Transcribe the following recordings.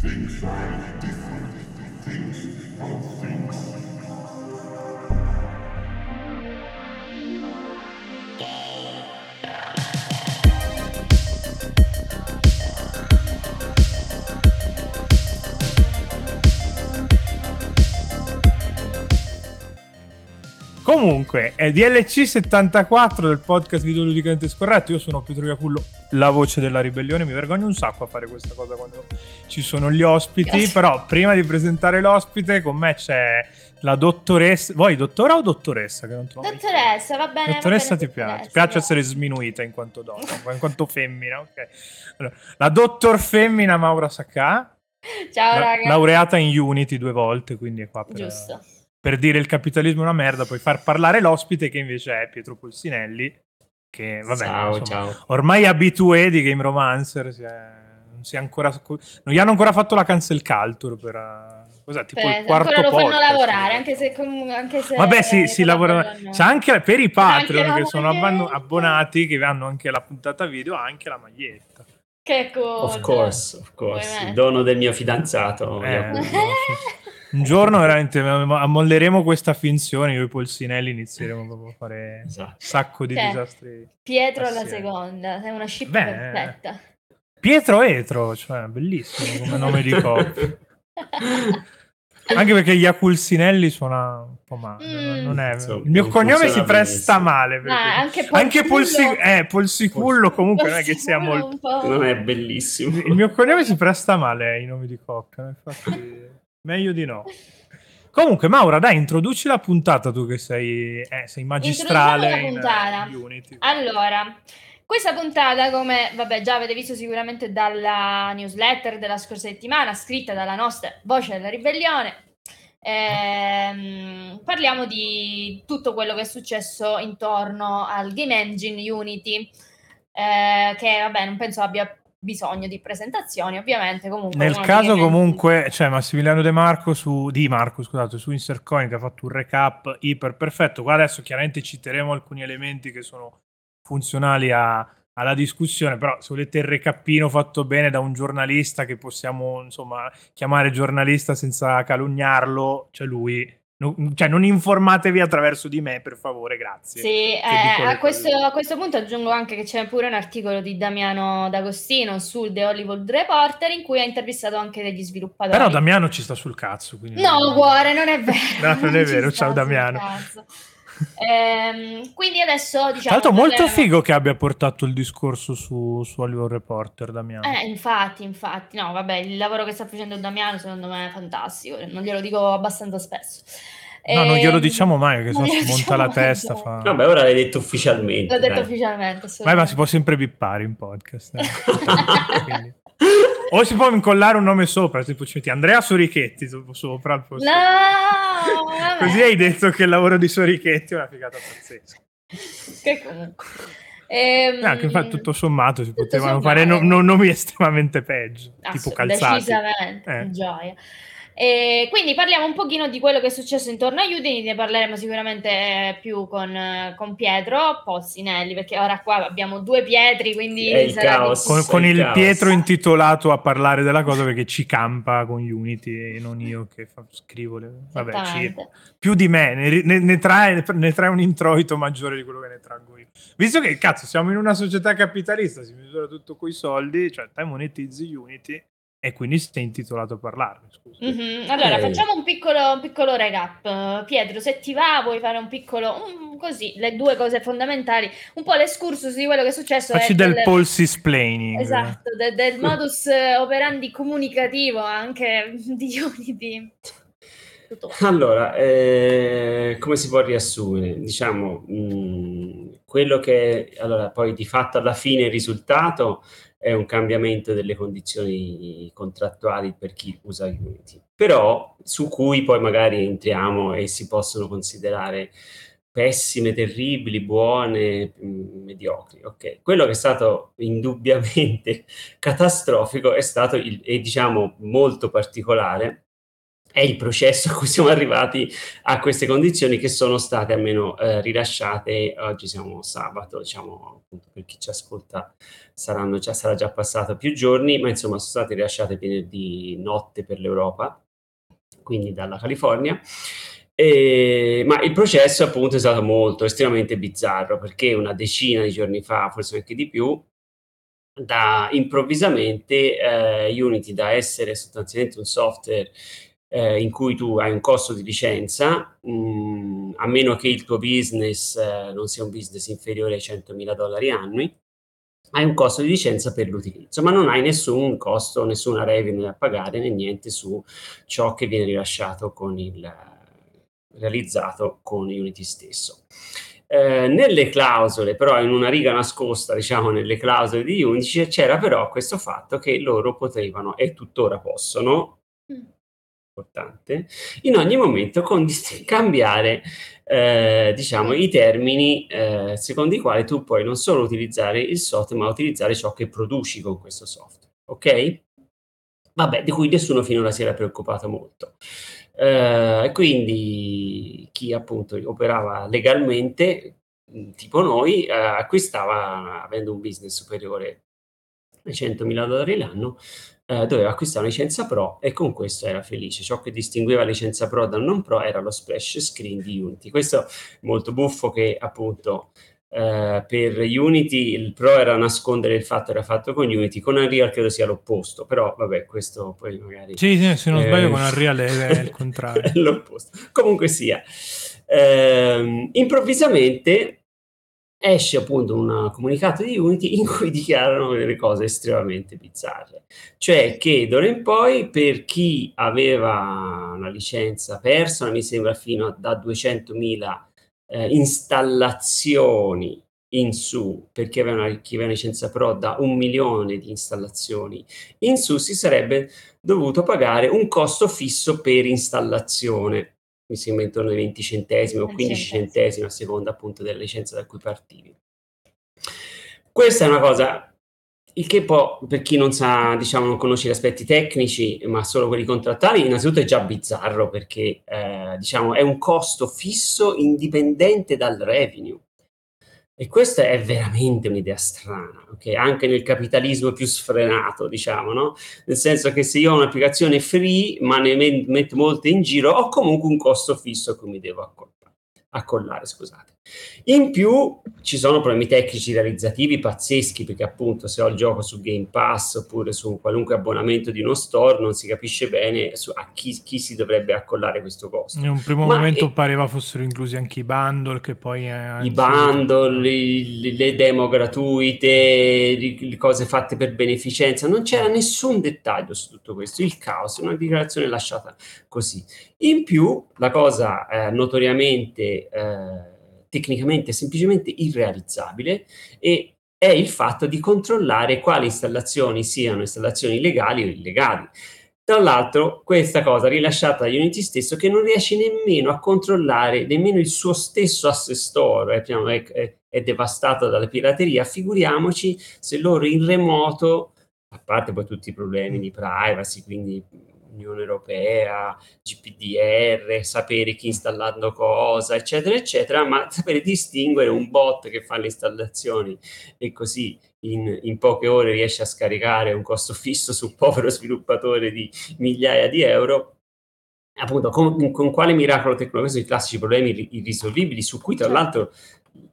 Things are different. Things are things. Comunque, è DLC 74 del podcast videoludicamente scorretto. Io sono Pietro Iacullo, la voce della ribellione. Mi vergogno un sacco a fare questa cosa quando ci sono gli ospiti. Però, prima di presentare l'ospite, con me c'è la dottoressa. Vuoi dottora o dottoressa? Che non trovo Dottoressa, va bene. Dottoressa va ti bene, piace? dottoressa, piace va. essere sminuita in quanto donna, in quanto femmina, ok. Allora, la dottor femmina Maura Sacca, Ciao, la- raga. laureata in Unity due volte, quindi è qua per, Giusto. Per dire il capitalismo è una merda, poi far parlare l'ospite che invece è Pietro Polsinelli, che vabbè, ciao, insomma, ciao. ormai abitué di Game Romancer, si è- non, si è ancora, non gli hanno ancora fatto la cancel culture per... eh, Cos'è, tipo Aspetta, il quarto ancora lo fanno podcast. lavorare, anche se, anche se Vabbè, sì, si lavora. C'è anche per i Patreon anche che la sono abbonati, che hanno anche la puntata video, anche la maglietta. Che cosa. Of course, of course. Il dono del mio fidanzato. Eh. Un giorno veramente ammolleremo questa finzione. Io e i Polsinelli inizieremo proprio a fare un Esatto. sacco di Cioè, disastri. Pietro alla Assieme. seconda, sei una ship Beh, perfetta. Pietro Etro, cioè bellissimo come nome di coppia. Anche perché gli Aculsinelli suona un po' male. Mm. Non è... Insomma, Il mio non cognome si presta benissimo. male. perché- Ah, anche anche Polsicullo. Polsi- eh, Polsicullo comunque non è che sia Polsicullo molto... un. Non è bellissimo. Il mio cognome si presta male ai nomi di coppia, infatti meglio di no. Comunque, Maura, dai, introduci la puntata tu che sei, eh, sei magistrale in, puntata. in Unity. Allora, questa puntata, come vabbè, già avete visto sicuramente dalla newsletter della scorsa settimana, scritta dalla nostra voce della ribellione, ehm, parliamo di tutto quello che è successo intorno al game engine Unity, eh, che vabbè, non penso abbia bisogno di presentazioni, ovviamente. Comunque, Nel caso engine- comunque c'è Massimiliano De Marco su Di Marco, scusate, su Insercoin che ha fatto un recap iper perfetto. Qua adesso chiaramente citeremo alcuni elementi che sono funzionali a- alla discussione, però se volete il recappino fatto bene da un giornalista che possiamo insomma chiamare giornalista senza calunniarlo, c'è lui. Non- cioè non informatevi attraverso di me, per favore, grazie. Sì, eh, a, questo, a questo punto aggiungo anche che c'è pure un articolo di Damiano D'Agostino sul The Hollywood Reporter in cui ha intervistato anche degli sviluppatori. Però Damiano ci sta sul cazzo. Quindi No, cuore, non è vero. No, non è ci vero, ciao Damiano. Ehm, quindi adesso diciamo... Tra l'altro molto parleremo- figo che abbia portato il discorso su, su Hollywood Reporter, Damiano. Eh, infatti, infatti, no, vabbè, il lavoro che sta facendo Damiano secondo me è fantastico, non glielo dico abbastanza spesso. no, non glielo Ehm, diciamo mai, che non sennò si monta la diciamo mai, testa. Fa... Vabbè, ora l'hai detto ufficialmente. L'ho detto dai. ufficialmente. Vai, ma si può sempre bippare in podcast. eh. O si può incollare un nome sopra, tipo ci metti Andrea Sorichetti so- sopra al posto. No. Così hai detto che il lavoro di Sorichetti è una figata pazzesca. Che comunque. Ehm, Eh, anche infatti, tutto sommato si tutto potevano sommato. fare no- no- nomi estremamente peggio, tipo Ass- calzati. Decisamente, Eh. gioia. E quindi parliamo un pochino di quello che è successo intorno a Udine, ne parleremo sicuramente eh, più con, eh, con Pietro Possinelli, perché ora qua abbiamo due Pietri, quindi È il caos. Con, con il il caos. Pietro intitolato a parlare della cosa perché ci campa con Unity e non io che fa- scrivo le... Vabbè, ci- più di me, ne, ne- ne trae, ne trae un introito maggiore di quello che ne traggo io. Visto che, cazzo, siamo in una società capitalista, si misura tutto coi soldi, cioè te monetizzi Unity e quindi sei intitolato a parlarne, scusa. Mhm. Allora, Eh. facciamo un piccolo, un piccolo recap. Eh, Pietro, se ti va, vuoi fare un piccolo, un- così, le due cose fondamentali, un po' l'escursus di quello che è successo. Facci e del del- policy explaining. Esatto, de- del modus eh, operandi comunicativo anche di Unity. Tutto. Allora, eh, come si può riassumere? Diciamo, mh, quello che allora poi di fatto alla fine il risultato è un cambiamento delle condizioni contrattuali per chi usa Unity, però su cui poi magari entriamo e si possono considerare pessime, terribili, buone, mh, mediocri. Ok, quello che è stato indubbiamente catastrofico è stato il, e diciamo molto particolare è il processo a cui siamo arrivati a queste condizioni che sono state almeno eh, rilasciate. Oggi siamo sabato diciamo appunto per chi ci ascolta saranno già, sarà già passato più giorni ma insomma sono state rilasciate venerdì notte per l'Europa quindi dalla California. E, ma il processo appunto è stato molto estremamente bizzarro perché una decina di giorni fa forse anche di più da improvvisamente eh, Unity da essere sostanzialmente un software eh, in cui tu hai un costo di licenza, mh, mm, a meno che il tuo business eh, non sia un business inferiore ai 100.000 dollari annui, hai un costo di licenza per l'utilizzo, ma non hai nessun costo, nessuna revenue da pagare né niente su ciò che viene rilasciato con il realizzato con Unity stesso. Eh, nelle clausole, però in una riga nascosta, diciamo, nelle clausole di Unity c'era però questo fatto che loro potevano e tuttora possono mm importante, in ogni momento con, cambiare eh, diciamo, i termini eh, secondo i quali tu puoi non solo utilizzare il software, ma utilizzare ciò che produci con questo software. Ok? Vabbè, di cui nessuno finora si era preoccupato molto. Eh, quindi chi appunto operava legalmente, tipo noi, eh, acquistava, avendo un business superiore ai 100.000 dollari l'anno, eh, doveva acquistare una licenza Pro e con questo era felice. Ciò che distingueva la licenza Pro dal non Pro era lo splash screen di Unity. Questo è molto buffo che appunto eh, per Unity il Pro era nascondere il fatto che era fatto con Unity, con Unreal credo sia l'opposto, però vabbè questo poi magari... Sì, sì se non eh... sbaglio con Unreal è il contrario. è l'opposto. Comunque sia. Eh, improvvisamente esce appunto un comunicato di Unity in cui dichiarano delle cose estremamente bizzarre, cioè che d'ora in poi per chi aveva una licenza persa, mi sembra fino a da 200.000 eh, installazioni in su, perché aveva una, chi aveva una licenza Pro da un milione di installazioni in su, si sarebbe dovuto pagare un costo fisso per installazione mi sembra intorno ai 20 centesimi o 15 centesimi a seconda appunto della licenza da cui partivi. Questa è una cosa, il che poi per chi non sa, diciamo, non conosce gli aspetti tecnici, ma solo quelli contrattuali, innanzitutto è già bizzarro perché eh, diciamo è un costo fisso indipendente dal revenue. E questa è veramente un'idea strana, okay? anche nel capitalismo più sfrenato, diciamo, no? Nel senso che se io ho un'applicazione free, ma ne metto molte in giro, ho comunque un costo fisso cui mi devo accorgere accollare, scusate. In più ci sono problemi tecnici realizzativi pazzeschi perché appunto se ho il gioco su Game Pass oppure su qualunque abbonamento di uno store non si capisce bene a chi, chi, si dovrebbe accollare questo costo. In un primo Ma momento è... pareva fossero inclusi anche i bundle che poi... È I bundle, i, le demo gratuite, le cose fatte per beneficenza, non c'era nessun dettaglio su tutto questo, il caos, una dichiarazione lasciata così. In più la cosa eh, notoriamente... Eh, tecnicamente semplicemente irrealizzabile e è il fatto di controllare quali installazioni siano installazioni legali o illegali. Tra l'altro, questa cosa rilasciata da Unity stesso che non riesce nemmeno a controllare nemmeno il suo stesso assessore, è, è, è devastato dalla pirateria, figuriamoci se loro in remoto, a parte poi tutti i problemi di privacy, quindi Unione Europea, GPDR, sapere chi installando cosa, eccetera, eccetera, ma sapere distinguere un bot che fa le installazioni e così in, in poche ore riesce a scaricare un costo fisso su un povero sviluppatore di migliaia di euro appunto con, con, quale miracolo tecnologico sono i classici problemi irrisolvibili su cui tra certo. l'altro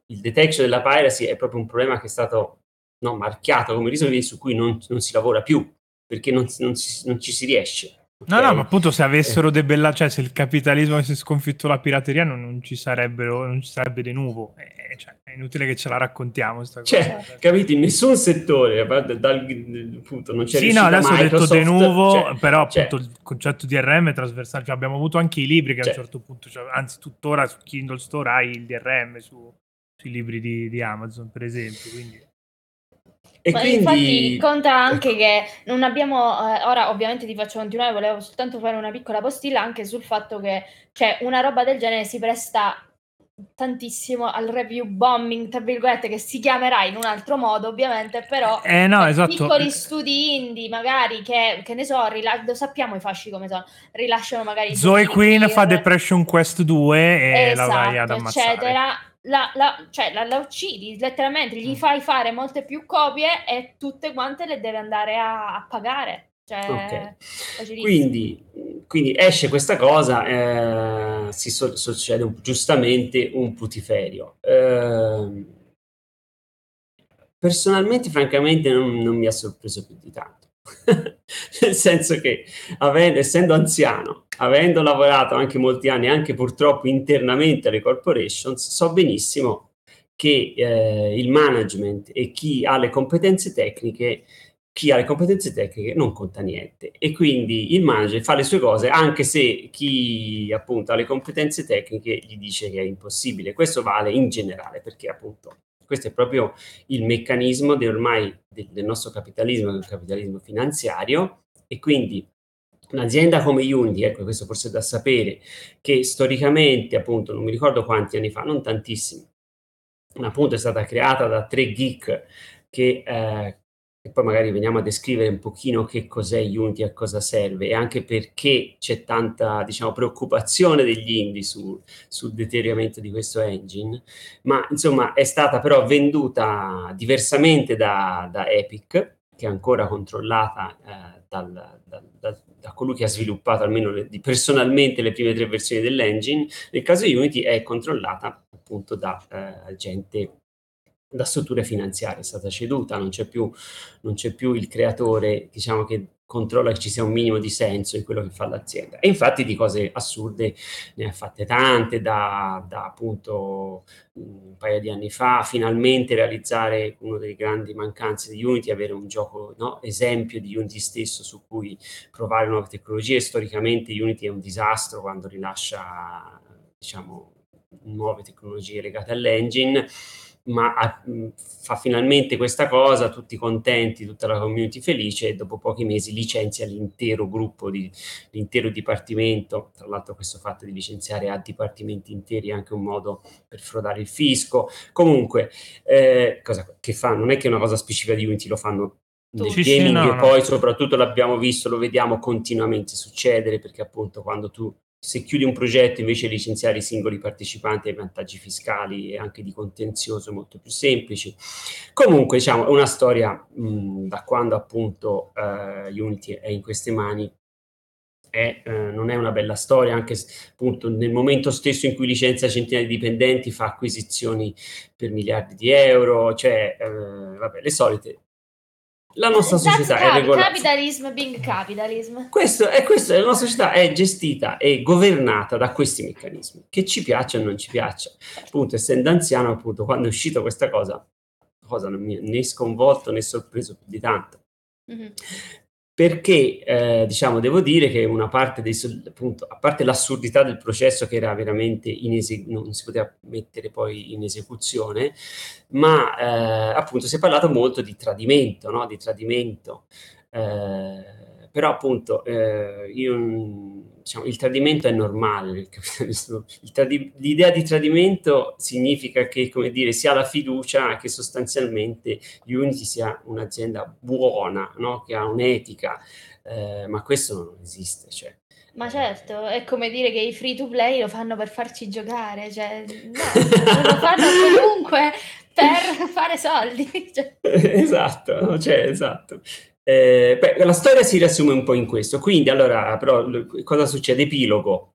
il detection della piracy è proprio un problema che è stato no, marchiato come risolvibile su cui non, non, si lavora più perché non, non, si, non ci si riesce No, no, ma appunto se avessero eh. debellato, cioè se il capitalismo avesse sconfitto la pirateria non, non ci sarebbero, non ci sarebbe de nuovo. Eh, cioè, è inutile che ce la raccontiamo. Cioè, cosa. capito? In nessun settore, dal, dal, appunto, non c'è Sì, no, adesso ho detto de nuovo, cioè, però cioè appunto il concetto di DRM è trasversale. Cioè, abbiamo avuto anche i libri che a un cioè certo punto, cioè, anzi tuttora su Kindle Store hai il DRM su, sui libri di, di Amazon, per esempio. Quindi... E Ma quindi... Infatti conta anche ecco. che non abbiamo, eh, ora ovviamente ti faccio continuare, volevo soltanto fare una piccola postilla anche sul fatto che cioè, una roba del genere si presta tantissimo al review bombing, tra virgolette, che si chiamerà in un altro modo, ovviamente, però Eh no, eh, esatto. piccoli studi indie, magari che, che ne so, rila- lo sappiamo i fasci come sono, rilasciano magari Zoe Queen fa Depression Quest 2 e la vai ad esatto, ammazzare. eccetera. La, la- cioè, la, la uccidi letteralmente, gli Mm. fai fare molte più copie e tutte quante le deve andare a, a pagare. Cioè, Ok. facilissimo. Quindi, quindi esce questa cosa, eh, si so- succede un- giustamente un putiferio. Ehm, personalmente, francamente, non, non mi ha sorpreso più di tanto. Nel senso che, avendo- essendo anziano, avendo lavorato anche molti anni, anche purtroppo internamente alle corporations, so benissimo che eh, il management e chi ha le competenze tecniche chi ha le competenze tecniche non conta niente e quindi il manager fa le sue cose anche se chi appunto ha le competenze tecniche gli dice che è impossibile. Questo vale in generale perché appunto questo è proprio il meccanismo del, ormai del, nostro capitalismo, del capitalismo finanziario. E quindi un'azienda come Unity, ecco questo forse è da sapere, che storicamente appunto non mi ricordo quanti anni fa, non tantissimi, appunto è stata creata da tre geek che eh, e poi magari veniamo a descrivere un pochino che cos'è Unity a cosa serve e anche perché c'è tanta diciamo, preoccupazione degli indie su, sul deterioramento di questo engine, ma insomma è stata però venduta diversamente da, da Epic, che è ancora controllata eh, dal, dal, dal, da colui che ha sviluppato almeno le, personalmente le prime tre versioni dell'engine, nel caso Unity è controllata appunto da eh, gente da strutture finanziarie, è stata ceduta, non c'è più, non c'è più il creatore diciamo, che controlla che ci sia un minimo di senso in quello che fa l'azienda. E infatti di cose assurde ne ha fatte tante, da, da appunto un paio di anni fa, finalmente realizzare una delle grandi mancanze di Unity, avere un gioco no, esempio di Unity stesso su cui provare nuove tecnologie. Storicamente Unity è un disastro quando rilascia diciamo, nuove tecnologie legate all'engine ma ha, fa finalmente questa cosa, tutti contenti, tutta la community felice e dopo pochi mesi licenzia l'intero gruppo, di, l'intero dipartimento, tra l'altro questo fatto di licenziare a dipartimenti interi è anche un modo per frodare il fisco, comunque eh, cosa che fa, non è che è una cosa specifica di Unity, lo fanno nel sì, gaming sì, no, e poi soprattutto l'abbiamo visto, lo vediamo continuamente succedere perché appunto quando tu se chiudi un progetto invece licenziare i singoli partecipanti hai vantaggi fiscali e anche di contenzioso molto più semplici. Comunque, diciamo, è una storia mh, da quando appunto uh, Unity è in queste mani. È, uh, non è una bella storia, anche appunto nel momento stesso in cui licenzia centinaia di dipendenti, fa acquisizioni per miliardi di euro, cioè uh, vabbè, le solite la nostra società That's è regolata. Capitalism being capitalism. Questo è, questo, la nostra società è gestita e governata da questi meccanismi, che ci piaccia o non ci piaccia. Appunto, essendo anziano, appunto, quando è uscita questa cosa, cosa non mi né sconvolto né sorpreso più di tanto. Mm-hmm. Perché, eh, diciamo, devo dire che una parte dei, appunto, a parte l'assurdità del processo che era veramente inese- non si poteva mettere poi in esecuzione, ma eh, appunto si è parlato molto di tradimento, no? Di tradimento. Eh, però appunto eh, io, diciamo, il tradimento è normale tradi- l'idea di tradimento significa che come dire si ha la fiducia che sostanzialmente Unity sia un'azienda buona no? che ha un'etica eh, ma questo non esiste cioè, ma certo, è come dire che i free to play lo fanno per farci giocare, cioè no, lo fanno comunque per fare soldi. Cioè. esatto, cioè, esatto. Eh, beh, la storia si riassume un po' in questo. Quindi, allora, però, cosa succede? Epilogo.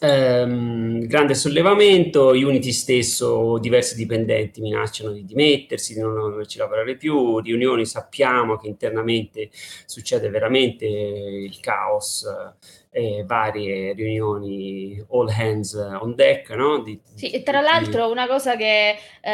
Ehm, grande sollevamento, Unity stesso, diversi dipendenti minacciano di dimettersi, di non doverci lavorare più, riunioni sappiamo che internamente succede veramente il caos, eh, varie riunioni all hands on deck, no? Di, sì, e tra l'altro una cosa che eh,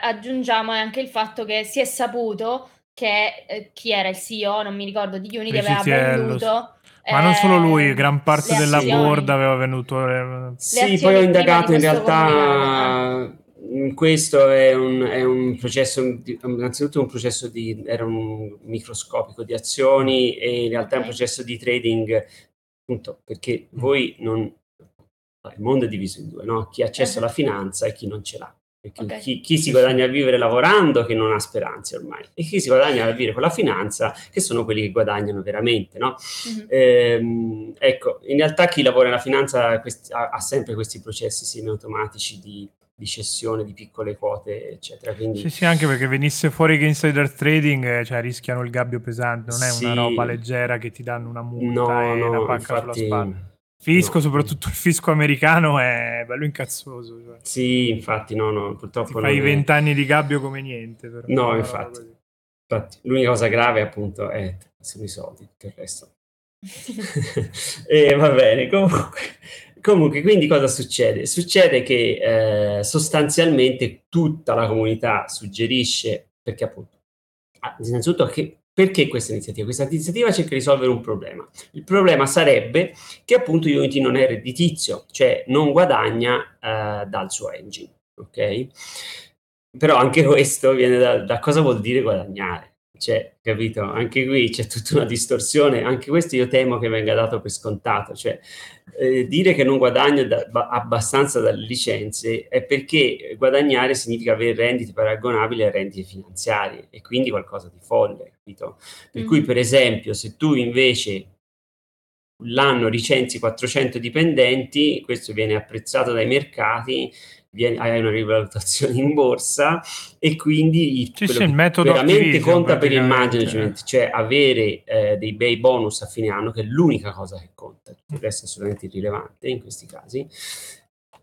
aggiungiamo è anche il fatto che si è saputo che eh, chi era il CEO, non mi ricordo, di Unity aveva venduto... Ma non solo lui, gran parte della board aveva venuto... Le sì, poi ho indagato in realtà... Questo è un, è un, processo, innanzitutto un processo di, era un microscopico di azioni e in realtà okay. è un processo di trading, appunto, perché voi non, il mondo è diviso in due, no? chi ha accesso Eh. alla finanza e chi non ce l'ha. Perché Ok. chi, chi si guadagna a vivere lavorando che non ha speranze ormai e chi si guadagna a vivere con la finanza che sono quelli che guadagnano veramente, no? Mhm. Ehm, ecco, in realtà chi lavora nella finanza questi- ha, ha sempre questi processi semi-automatici di, di cessione di piccole quote, eccetera. Quindi Sì, sì, anche perché venisse fuori che insider trading, eh, cioè rischiano il gabbio pesante, non è Sì. una roba leggera che ti danno una multa no, e una no, pacca sulla infatti, spalla. Fisco, no. soprattutto il fisco americano, è bello incazzoso. Cioè. Sì, infatti, no, no, purtroppo Ti fai è- vent'anni di gabbio come niente. per No, infatti. Infatti, l'unica cosa grave appunto è sono i soldi, tutto il resto. e va bene, comunque, comunque, quindi cosa succede? Succede che eh, sostanzialmente tutta la comunità suggerisce, perché appunto, ah, innanzitutto che, perché questa iniziativa? Questa iniziativa cerca di risolvere un problema. Il problema sarebbe che appunto Unity non è redditizio, cioè non guadagna eh, dal suo engine, ok? Però anche questo viene da, da cosa vuol dire guadagnare. Cioè, capito? Anche qui c'è tutta una distorsione, anche questo io temo che venga dato per scontato, cioè eh, dire che non guadagno da- ba- abbastanza dalle licenze è perché guadagnare significa avere rendite paragonabili a rendite finanziarie e quindi qualcosa di folle, capito? Per cui, Mhm. per esempio, se tu invece l'anno licenzi 400 dipendenti, questo viene apprezzato dai mercati, viene- hai una rivalutazione in borsa e quindi il, Sì, sì, il metodo veramente conta per il management, cioè avere eh, dei bei bonus a fine anno, che è l'unica cosa che conta, tutto il resto è assolutamente irrilevante in questi casi,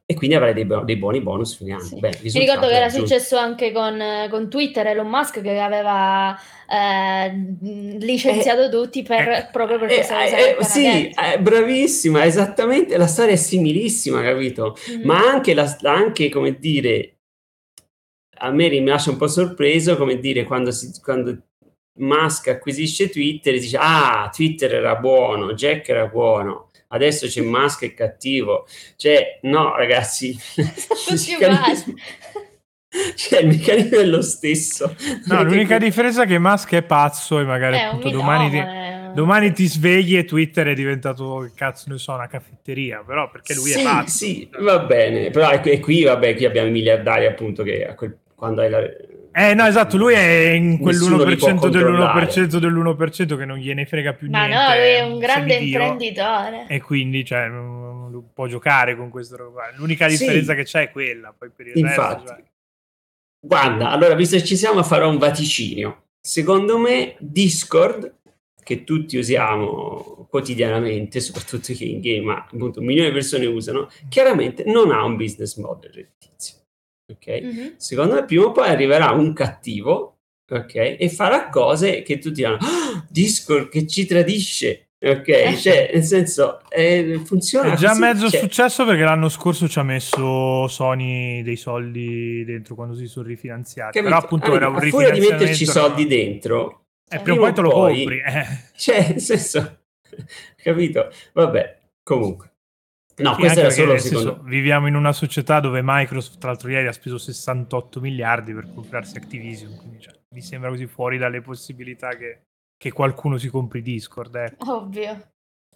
e quindi avere dei, dei buoni bonus fine anno. Sì. Beh, Mi ricordo che era raggiunto. successo anche con, con Twitter, Elon Musk che aveva eh, licenziato tutti per, eh, proprio per Eh, questa cosa. eh, sì, eh, bravissima, esattamente, la storia è similissima, capito? Mhm. ma anche, la- anche come dire, a me mi lascia un po' sorpreso, come dire, quando, si, quando Musk acquisisce Twitter e dice, ah, Twitter era buono, Jack era buono, adesso c'è Musk è cattivo. Cioè, no, ragazzi, il Tutti meccanismo, cioè, il meccanismo è lo stesso. No, Perché l'unica que- differenza è che Musk è pazzo e magari È un appunto domani ti, domani ti svegli e Twitter è diventato, che cazzo ne so, una caffetteria, però perché lui sì, è pazzo. Sì, va bene, però e e qui, vabbè, qui abbiamo i miliardari appunto che a quel- quando hai la... Eh no, esatto, lui è in Nessuno li può quell'1% controllare. dell'1% dell'1% che non gliene frega più Ma niente. no, lui è un grande imprenditore. E quindi cioè, non- non può giocare con questo. roba. L'unica Sì. differenza che c'è è quella. Poi per il Infatti. resto, cioè, Guarda, allora, visto che ci siamo, farò un vaticinio. Secondo me, Discord, che tutti usiamo quotidianamente, soprattutto chi in game, ma appunto un milione di persone usano, chiaramente non ha un business model redditizio. Ok? Mhm. Secondo me, prima o poi arriverà un cattivo, ok? E farà cose che tutti diranno: "Ah, Discord che ci tradisce. Ok, cioè, nel senso, eh, funziona È già così, mezzo cioè- successo perché l'anno scorso ci ha messo Sony dei soldi dentro quando si sono rifinanziati. capito? Però appunto Ah, era un furia di rifinanziamento. metterci soldi dentro, E Cioè, prima o poi te lo poi- compri. eh. Cioè, nel senso, capito? Vabbè, comunque. No, questo era perché, solo secondo senso, viviamo in una società dove Microsoft, tra l'altro ieri, ha speso 68 miliardi per comprarsi Activision. Quindi cioè, mi sembra così fuori dalle possibilità che, che qualcuno si compri Discord. ecco. Ovvio.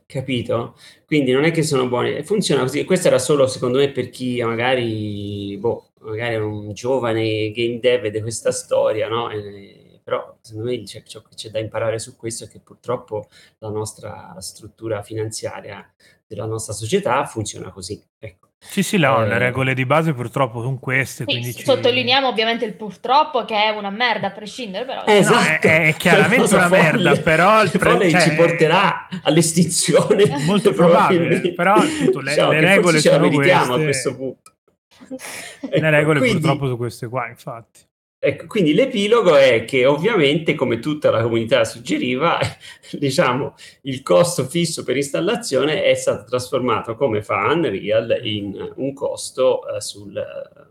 capito? Quindi non è che sono buoni, funziona così. Questo era solo secondo me per chi magari, boh, magari è un giovane game dev di questa storia, no? E- però secondo me c'è, ciò che c'è da imparare su questo è che purtroppo la nostra struttura finanziaria della nostra società funziona così. Ecco. Sì, sì, no, Eh. le regole di base purtroppo sono queste. Sì, quindi ci- Sottolineiamo ovviamente il purtroppo che è una merda a prescindere, però. Eh, No, esatto. è- è chiaramente Cosa una merda, però il che pre- folle cioè, ci porterà all'estinzione. Molto probabile, però appunto le- Diciamo le regole ce la sono meritiamo a queste. questo punto. Le Ecco, regole quindi- purtroppo su queste qua, infatti. Ecco, quindi l'epilogo è che ovviamente, come tutta la comunità suggeriva, diciamo, il costo fisso per installazione è stato trasformato, come fa Unreal, in un costo eh, sul, eh,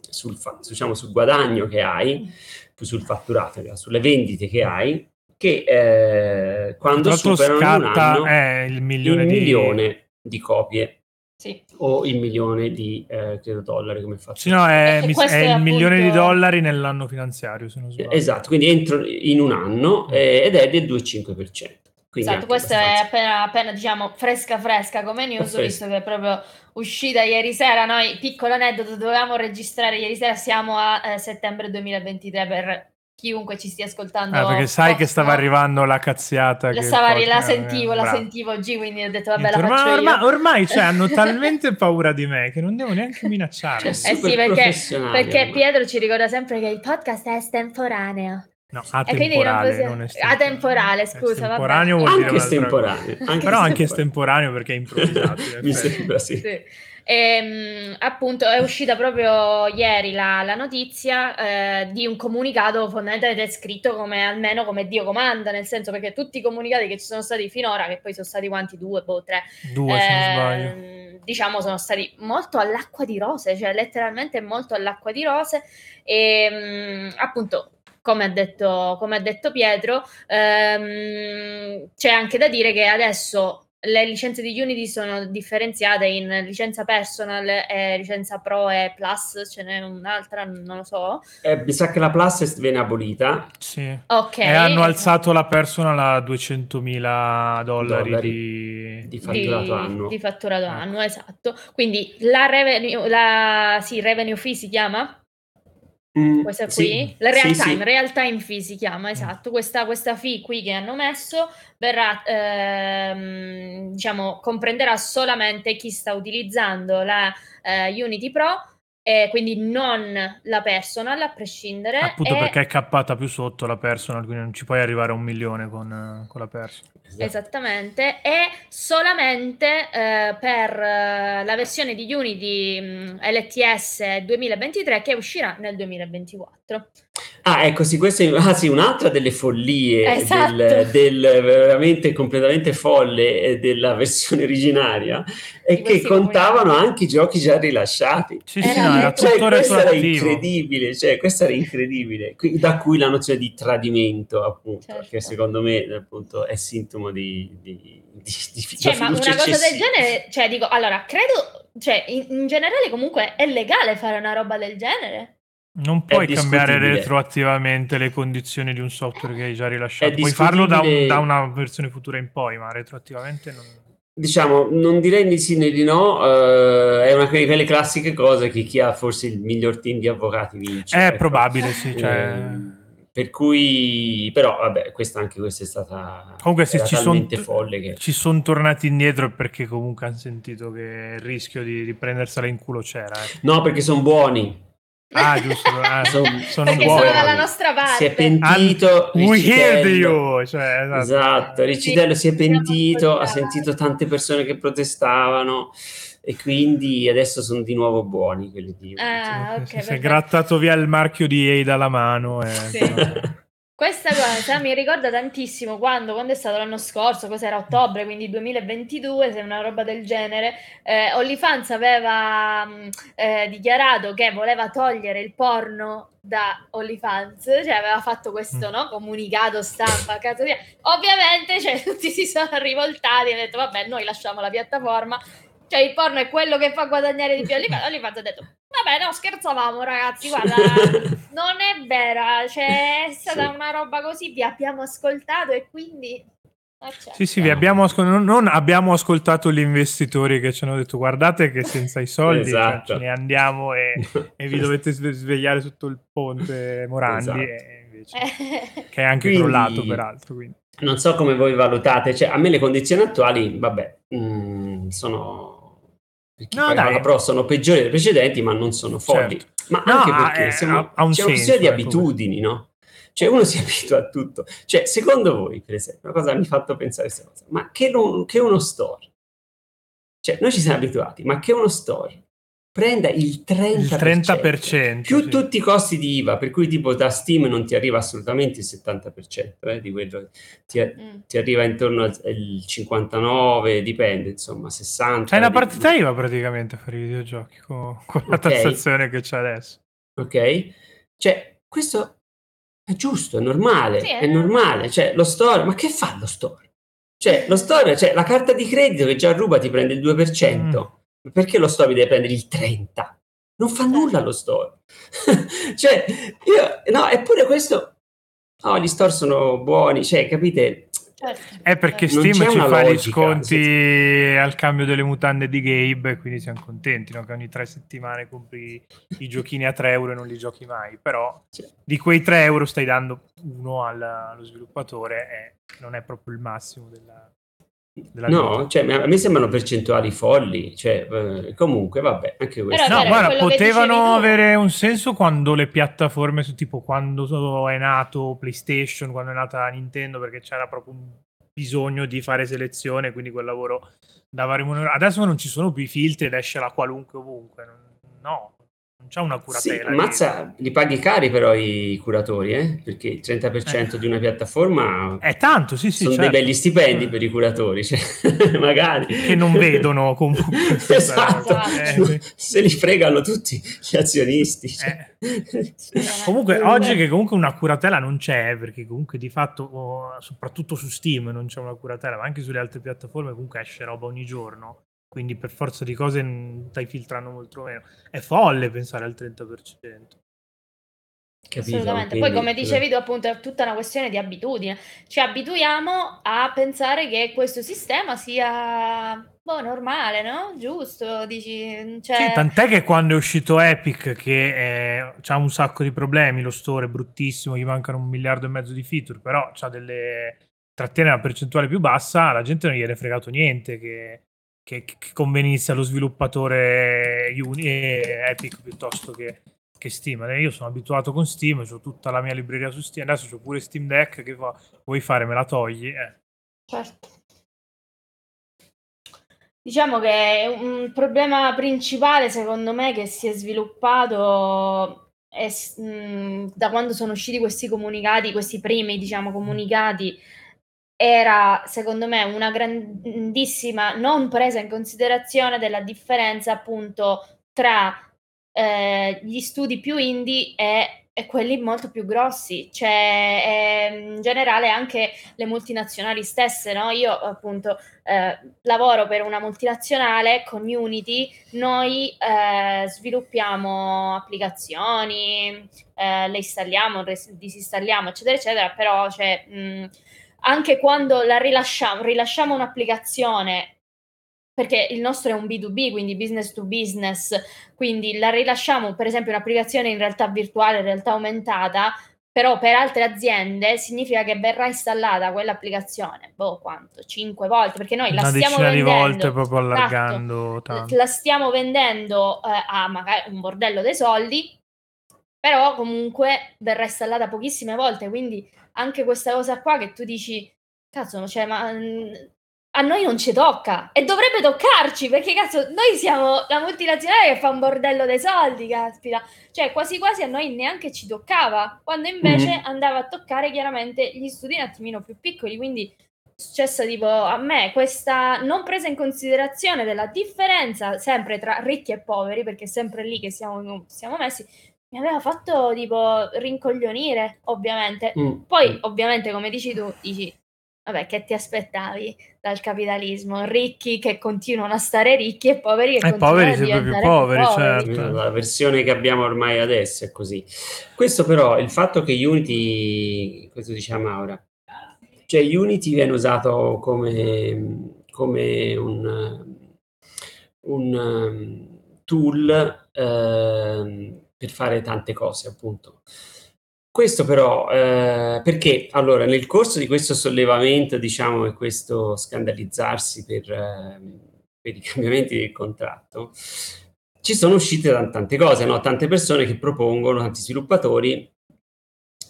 sul, diciamo, sul guadagno che hai, sul fatturato, cioè sulle vendite che hai, che eh, quando superano un scatta anno eh, il milione il di milione di copie Sì. o il milione di eh, credo dollari come faccio Sì, no, è, mi- è è il milione di appunto- dollari nell'anno finanziario, se non sbaglio. Esatto, quindi entro in un anno eh, ed è del 2,5%. Quindi Esatto, questa è abbastanza- appena, appena, diciamo fresca fresca come news, Fresca. visto che è proprio uscita ieri sera. Noi, piccolo aneddoto, dovevamo registrare ieri sera, siamo a eh, settembre 2023 per chiunque ci stia ascoltando. Ah, perché sai che post, stava arrivando la cazziata. La, che stava- la porta- sentivo, la bravo. sentivo oggi, quindi ho detto vabbè la Ormai- faccio io. ormai, ormai, cioè, hanno talmente paura di me che non devo neanche minacciarli. Cioè, Eh sì, perché, perché. Pietro ci ricorda sempre che il podcast è estemporaneo. No, E atemporale, non estemporaneo. atemporale, scusa, Estemporaneo vabbè. vuol dire Anche estemporaneo. Anche Però anche estemporaneo. perché è improvvisato. Mi sembra sì. Sì. Ehm, appunto è uscita proprio ieri la, la notizia eh, di un comunicato fondamentalmente scritto come almeno come Dio comanda, nel senso perché tutti i comunicati che ci sono stati finora, che poi sono stati quanti? Due, boh, tre, Due, se non sbaglio. ehm, diciamo sono stati molto all'acqua di rose, cioè letteralmente molto all'acqua di rose e mm, appunto come ha detto, come ha detto Pietro, ehm, c'è anche da dire che adesso le licenze di Unity sono differenziate in licenza personal e licenza pro e plus, ce n'è un'altra, non lo so. Eh, mi sa che la Plus viene abolita. Sì. Ok. E hanno alzato la personal a 200.000 dollari, Dollari. di... Di fatturato annuo. Di fatturato Ecco. annuo, esatto. Quindi la revenue, la, sì, revenue fee si chiama? Mm, Questa sì. qui? La real Sì, time, sì. real time fee si chiama, esatto. Questa, questa fee qui che hanno messo verrà, ehm, diciamo, comprenderà solamente chi sta utilizzando la eh, Unity Pro, e quindi non la personal, a prescindere. Appunto e- perché è cappata più sotto la personal, quindi non ci puoi arrivare a un milione con, con la personal. Esatto. Esattamente, e solamente eh, per eh, la versione di Unity mh, LTS 2023 che uscirà nel 2024. Ah, ecco, sì, questa è ah, sì, un'altra delle follie Esatto. del, del veramente completamente folle eh, della versione originaria è che contavano comunicati. anche i giochi già rilasciati. Sì, Era sì, no, era detto- Cioè, tutto questo era incredibile, cioè, questo era incredibile. Da cui la nozione di tradimento, appunto, Certo. che secondo me appunto, è sintomo di, di, di, di Cioè, ma una cosa del genere, cioè, dico, allora, credo, cioè, in, in generale comunque è legale fare una roba del genere. Non puoi cambiare retroattivamente le condizioni di un software che hai già rilasciato. Puoi farlo da, un- da una versione futura in poi, ma retroattivamente non... Diciamo, non direi di sì né di no, eh, è una di quelle classiche cose che chi ha forse il miglior team di avvocati vince. È ecco. probabile, sì. Cioè... Eh, per cui, però, vabbè, questa anche questa è stata Comunque se ci sono che ci son tornati indietro perché comunque hanno sentito che il rischio di, di prendersela in culo c'era. eh. no, perché sono buoni. Ah, giusto. ah, Son- sono Perché buoni. sono dalla nostra parte. Si è pentito. We Riccitello. you! Cioè, esatto. Esatto, Riccitello si è Sì, pentito, ha sentito tante persone che protestavano e quindi adesso sono di nuovo buoni quelli di Ah, ok, si, è grattato via il marchio di EA dalla mano. E, Sì. Questa cosa mi ricorda tantissimo quando, quando è stato l'anno scorso, cos'era ottobre, quindi 2022, se una roba del genere, eh, OnlyFans aveva mh, eh, dichiarato che voleva togliere il porno da OnlyFans, cioè aveva fatto questo Mm. no, comunicato stampa, cazzo via. Ovviamente cioè, tutti si sono rivoltati e hanno detto vabbè noi lasciamo la piattaforma, cioè il porno è quello che fa guadagnare di più OnlyFans, OnlyFans ha detto vabbè no scherzavamo ragazzi, guarda non è vera, cioè è stata Sì. una roba così, vi abbiamo ascoltato e quindi... eh, certo. Sì, sì, vi abbiamo ascol- non, abbiamo ascoltato gli investitori che ci hanno detto guardate che senza i soldi cioè, Esatto. ce ne andiamo e, e vi dovete sve- svegliare sotto il ponte Morandi, Esatto. e invece- Eh, che è anche Quindi- crollato peraltro. Quindi. Non so come voi valutate, cioè a me le condizioni attuali, vabbè, mm, sono No, dai. Pro sono peggiori dei precedenti, ma non sono folli. Certo. Ma No, anche perché è- siamo, ha- un c'è una questione di abitudini, no? Cioè uno si abitua a tutto. Cioè, secondo voi, per esempio, una cosa mi ha fatto pensare questa cosa, ma che, non- che uno store, cioè noi ci siamo abituati, ma che uno store prenda il 30%, Il 30%, più sì. tutti i costi di IVA, per cui tipo da Steam non ti arriva assolutamente il 70% eh, di quello, ti, mm. ti arriva intorno al al 59, dipende, insomma, 60. C'hai una partita IVA praticamente fare i videogiochi con, con la Ok. tassazione che c'è adesso. Ok? Cioè, questo è giusto, è normale, Sì, è, è normale. Cioè, lo store, ma che fa lo store? Cioè, lo store, cioè, la carta di credito che già ruba ti prende il 2%. Perché lo store mi deve prendere il 30%? Non fa nulla lo store. cioè, io, no, eppure questo... No, gli store sono buoni, cioè, capite? certo. È perché Steam ci fa gli sconti al cambio delle mutande di Gabe, e quindi siamo contenti no? che ogni tre settimane compri i giochini a 3 euro e non li giochi mai. Però Cioè, di quei 3 euro stai dando uno al- allo sviluppatore e non è proprio il massimo della No, vita. cioè, a me sembrano percentuali folli. Cioè, eh, comunque, vabbè, anche questo. Però No, Cioè, guarda, potevano avere un senso quando le piattaforme, su- tipo quando è nato PlayStation, quando è nata Nintendo, perché c'era proprio un bisogno di fare selezione, quindi quel lavoro dava remunerazione. Adesso non ci sono più i filtri ed esce la qualunque ovunque. No, non c'è una Sì, curatela. ammazza, li paghi cari però i curatori, eh? perché il 30% di una piattaforma È tanto, sì, sì, sono certo. dei belli stipendi per i curatori, cioè, magari. Che non vedono comunque. esatto, Eh, se li fregano tutti gli azionisti. cioè. Comunque, oggi che comunque una curatela non c'è, perché comunque di fatto, oh, soprattutto su Steam non c'è una curatela, ma anche sulle altre piattaforme comunque esce roba ogni giorno. Quindi per forza di cose mm, stai filtrando molto meno. È folle pensare al 30%. Capito? Assolutamente. Quindi- Poi, come dicevi tu, appunto, è tutta una questione di abitudine. Ci abituiamo a pensare che questo sistema sia boh, normale, no? Giusto? Dici, cioè... Sì, tant'è che quando è uscito Epic, che ha un sacco di problemi, lo store è bruttissimo, gli mancano un miliardo e mezzo di feature, però c'ha delle trattiene una percentuale più bassa, la gente non gli è fregato niente che, che- che convenisse allo sviluppatore Uni- eh, Epic piuttosto che, che Steam. Eh, Io sono abituato con Steam, ho tutta la mia libreria su Steam, adesso ho pure Steam Deck che fa, vuoi fare, me la togli. Eh. Certo. Diciamo che un problema principale, secondo me, che si è sviluppato è mh, da quando sono usciti questi comunicati, questi primi, diciamo, comunicati, era, secondo me, una grandissima non presa in considerazione della differenza, appunto, tra eh, gli studi più indie e, e quelli molto più grossi. Cioè, ehm, in generale anche le multinazionali stesse, no? Io appunto eh, lavoro per una multinazionale con Unity, noi eh, sviluppiamo applicazioni, eh, le installiamo, res- disinstalliamo, eccetera, eccetera, però cioè, mh, anche quando la rilasciamo, rilasciamo un'applicazione perché il nostro è un B2B, quindi business to business, quindi la rilasciamo per esempio un'applicazione in realtà virtuale, in realtà aumentata, però per altre aziende significa che verrà installata quell'applicazione, boh, quanto? Cinque volte, perché noi la Una stiamo decina di vendendo, volte proprio esatto, allargando tanto. la stiamo vendendo eh, a magari un bordello dei soldi, però comunque verrà installata pochissime volte, quindi anche questa cosa qua che tu dici, cazzo, cioè, ma mm, a noi non ci tocca. E dovrebbe toccarci perché cazzo, noi siamo la multinazionale che fa un bordello dei soldi, caspita, cioè quasi quasi a noi neanche ci toccava, quando invece Mhm. andava a toccare chiaramente gli studi un attimino più piccoli, quindi è successo tipo a me questa non presa in considerazione della differenza sempre tra ricchi e poveri, perché è sempre lì che siamo, siamo messi, mi aveva fatto tipo rincoglionire, ovviamente. Mm. Poi, ovviamente, come dici tu, dici, vabbè, che ti aspettavi dal capitalismo? Ricchi che continuano a stare ricchi e poveri che E continuano poveri a sempre più poveri, poveri. certo. La versione che abbiamo ormai adesso è così. Questo però, il fatto che Unity, questo diciamo Maura, cioè Unity viene usato come, come un, un um, tool ehm, per fare tante cose, appunto. Questo però, eh, perché allora nel corso di questo sollevamento, diciamo, e questo scandalizzarsi per, ehm, per i cambiamenti del contratto, ci sono uscite tan- tante cose, no? tante persone che propongono, tanti sviluppatori,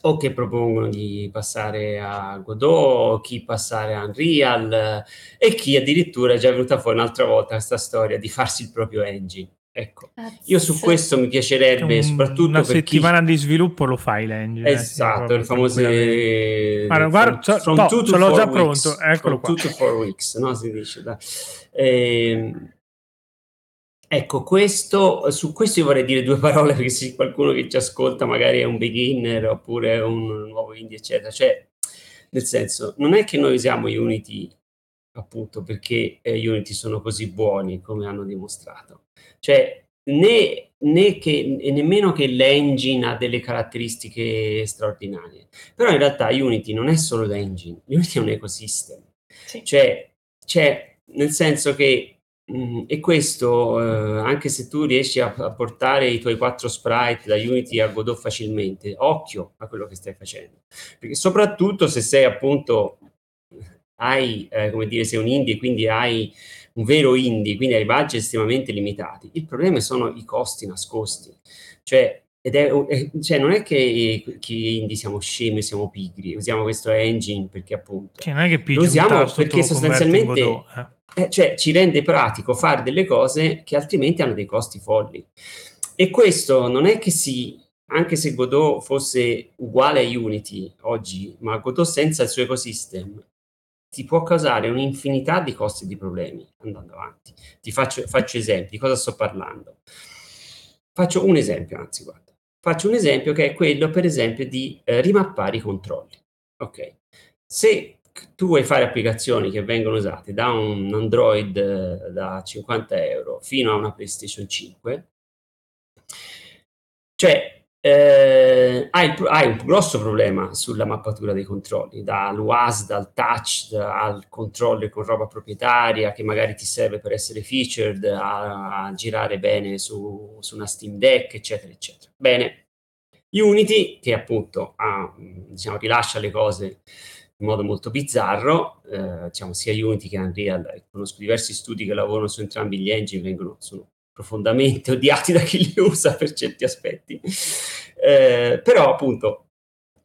o che propongono di passare a Godot, chi passare a Unreal, eh, e chi addirittura è già venuta fuori un'altra volta questa storia di farsi il proprio engine. Ecco, io su questo mi piacerebbe, Un- soprattutto una per chi... settimana di sviluppo lo fai l'engine. eh, Esatto, proprio le famose tranquillamente. Guarda, from to ce l'ho già weeks. pronto, eccolo From qua. two to four weeks, no? Si dice. Ehm, ecco, questo, su questo io vorrei dire due parole perché se qualcuno che ci ascolta magari è un beginner oppure è un nuovo indie, eccetera. Cioè, nel senso, non è che noi usiamo Unity appunto perché eh, Unity sono così buoni come hanno dimostrato. Cioè, né, né che, e nemmeno che l'engine ha delle caratteristiche straordinarie. Però in realtà Unity non è solo l'engine, Unity è un ecosistema. Sì. Cioè, c'è nel senso che mh, e questo eh, anche se tu riesci a, a, portare i tuoi quattro sprite da Unity a Godot facilmente, occhio a quello che stai facendo, perché soprattutto se sei appunto hai, eh, come dire, sei un indie, quindi hai un vero indie, quindi hai budget estremamente limitati. Il problema sono i costi nascosti. Cioè, ed è, cioè non è che, che indie siamo scemi, siamo pigri, usiamo questo engine perché appunto... Cioè, non è che lo usiamo perché sostanzialmente eh, cioè, ci rende pratico fare delle cose che altrimenti hanno dei costi folli. E questo non è che si anche se Godot fosse uguale a Unity oggi, ma Godot senza il suo ecosistema, ti può causare un'infinità di costi e di problemi andando avanti. Ti faccio, faccio esempi, di cosa sto parlando? Faccio un esempio, anzi, guarda. Faccio un esempio che è quello, per esempio, di eh, rimappare i controlli. Ok. Se tu vuoi fare applicazioni che vengono usate da un Android eh, da 50 euro fino a una PlayStation 5, cioè eh, hai, hai, un grosso problema sulla mappatura dei controlli, dall'UAS, dal touch, al controller con roba proprietaria che magari ti serve per essere featured, a, a girare bene su, su, una Steam Deck, eccetera, eccetera. Bene, Unity, che appunto ha, diciamo, rilascia le cose in modo molto bizzarro, eh, diciamo, sia Unity che Unreal, conosco diversi studi che lavorano su entrambi gli engine, vengono, sono profondamente odiati da chi li usa per certi aspetti. Eh, però appunto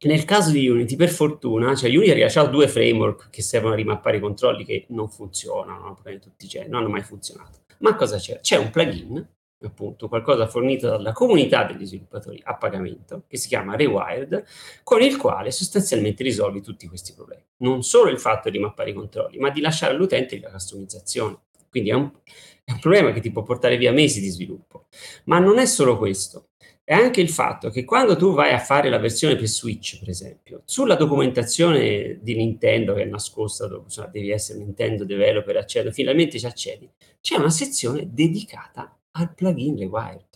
nel caso di Unity, per fortuna, cioè Unity ha due framework che servono a rimappare i controlli che non funzionano, non hanno mai funzionato. Ma cosa c'è? C'è un plugin, appunto, qualcosa fornito dalla comunità degli sviluppatori a pagamento, che si chiama Rewired, con il quale sostanzialmente risolvi tutti questi problemi. Non solo il fatto di mappare i controlli, ma di lasciare all'utente la customizzazione. Quindi è un, è un problema che ti può portare via mesi di sviluppo. Ma non è solo questo, è anche il fatto che quando tu vai a fare la versione per Switch, per esempio, sulla documentazione di Nintendo che è nascosta, cioè devi essere Nintendo developer, accedere, finalmente ci accedi, c'è una sezione dedicata al plugin Rewired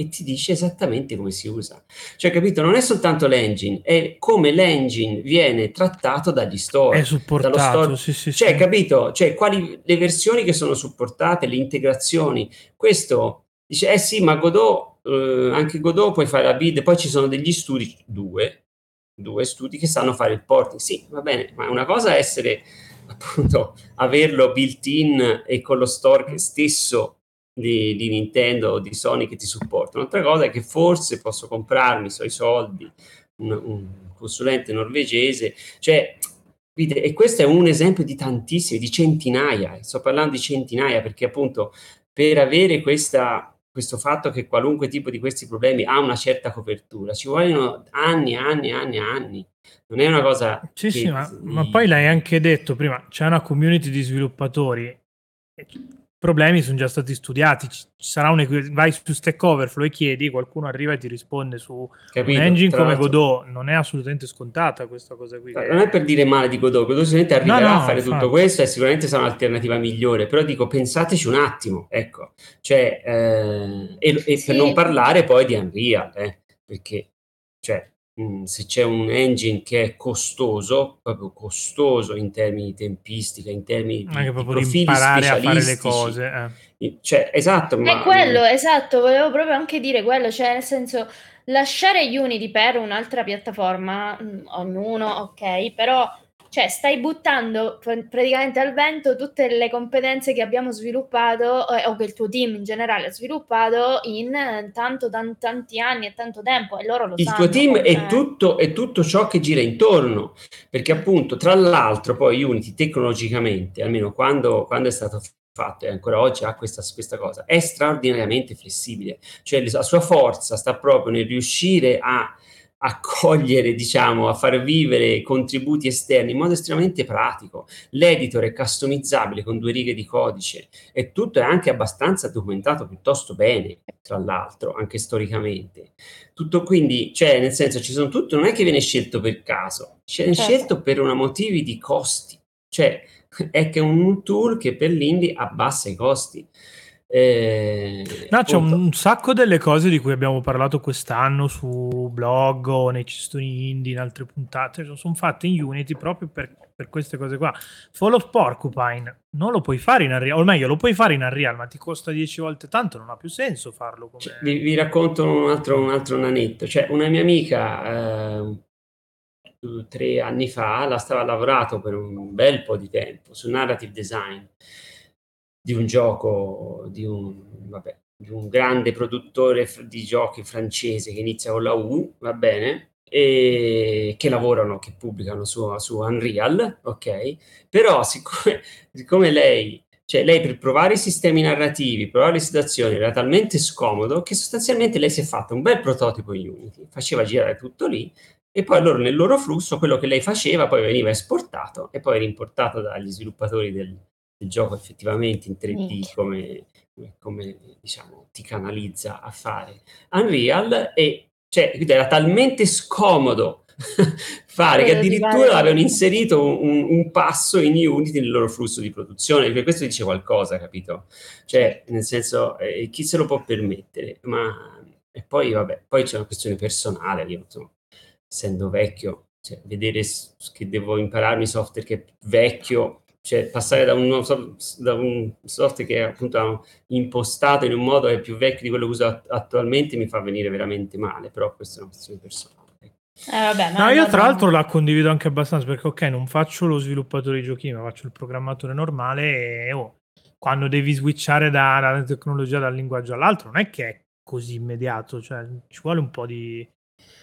e ti dice esattamente come si usa. Cioè, capito? Non è soltanto l'engine, è come l'engine viene trattato dagli store. È supportato, store. Sì, sì, cioè, sì. capito? Cioè, quali le versioni che sono supportate, le integrazioni. Questo dice, eh sì, ma Godot, eh, anche Godot puoi fare la bid, poi ci sono degli studi, due, due studi che sanno fare il porting. Sì, va bene, ma una cosa è essere appunto averlo built in e con lo store stesso di, di, Nintendo o di Sony che ti supportano. Un'altra cosa è che forse posso comprarmi so, i soldi un, un consulente norvegese, cioè e questo è un esempio di tantissimi, di centinaia, sto parlando di centinaia perché appunto per avere questa, questo fatto che qualunque tipo di questi problemi ha una certa copertura, ci vogliono anni, anni, anni, anni. Non è una cosa... Sì, sì, ma, ma poi l'hai anche detto prima, c'è una community di sviluppatori problemi sono già stati studiati. Ci sarà un vai su Stack Overflow e chiedi, qualcuno arriva e ti risponde su Capito, un engine come Godot. Non è assolutamente scontata questa cosa qui. Non è per dire male di Godot, Godot sicuramente arriverà no, no, a fare infatti. tutto questo e sicuramente sarà un'alternativa migliore. Però dico, pensateci un attimo, ecco, cioè, eh, e, e sì. per non parlare poi di Unreal, eh, perché cioè, Mhmm, se c'è un engine che è costoso, proprio costoso in termini di tempistica, in termini di, Anche proprio di imparare a fare le cose. Eh. Cioè, esatto, ma... È quello, esatto, volevo proprio anche dire quello, cioè nel senso lasciare Unity per un'altra piattaforma, mh, ognuno, ok, però cioè, stai buttando praticamente al vento tutte le competenze che abbiamo sviluppato eh, o che il tuo team in generale ha sviluppato in tanto, tan- tanti anni e tanto tempo e loro lo il sanno. Il tuo team è tutto, è tutto ciò che gira intorno, perché appunto, tra l'altro, poi Unity tecnologicamente, almeno quando, quando è stato fatto e ancora oggi ha questa, questa, cosa, è straordinariamente flessibile, cioè la sua forza sta proprio nel riuscire a accogliere, diciamo, a far vivere contributi esterni in modo estremamente pratico. L'editor è customizzabile con due righe di codice e tutto è anche abbastanza documentato piuttosto bene, tra l'altro, anche storicamente. Tutto quindi, cioè, nel senso, ci sono tutto, non è che viene scelto per caso, viene certo. scelto per una motivi di costi, cioè è che è un tool che per l'indie abbassa i costi. Eh, No, c'è un, sacco delle cose di cui abbiamo parlato quest'anno su blog o nei cestoni indie, in altre puntate, cioè, sono fatte in Unity proprio per, per queste cose qua. Fall of Porcupine non lo puoi fare in Unreal, o meglio, lo puoi fare in Unreal, ma ti costa 10 volte tanto, non ha più senso farlo. Cioè, vi, vi racconto un altro, un altro nanetto. Cioè, una mia amica eh, tre anni fa la stava lavorato per un bel po' di tempo su narrative design di un gioco di un, vabbè, di un grande produttore di giochi francese che inizia con la U, va bene, e che lavorano, che pubblicano su, su Unreal, ok? Però siccome, siccome lei cioè lei per provare i sistemi narrativi, provare le situazioni, era talmente scomodo che sostanzialmente lei si è fatta un bel prototipo in Unity, faceva girare tutto lì e poi loro nel loro flusso quello che lei faceva poi veniva esportato e poi rimportato dagli sviluppatori del, del gioco effettivamente in 3D Minchia. come, come, diciamo ti canalizza a fare. Unreal e cioè era talmente scomodo fare che Quello addirittura avevano inserito un, un passo in Unity nel loro flusso di produzione perché questo dice qualcosa capito? Cioè nel senso eh, chi se lo può permettere? Ma e poi vabbè poi c'è una questione personale io insomma essendo vecchio cioè, vedere che devo impararmi software che è vecchio cioè passare da un, da un software che è appunto impostato in un modo che è più vecchio di quello che uso at- attualmente mi fa venire veramente male però questa è una questione personale Eh, vabbè, ma No, io tra l'altro la condivido anche abbastanza perché ok, non faccio lo sviluppatore di giochi, ma faccio il programmatore normale e oh, quando devi switchare da- dalla tecnologia dal linguaggio all'altro non è che è così immediato, cioè ci vuole un po' di,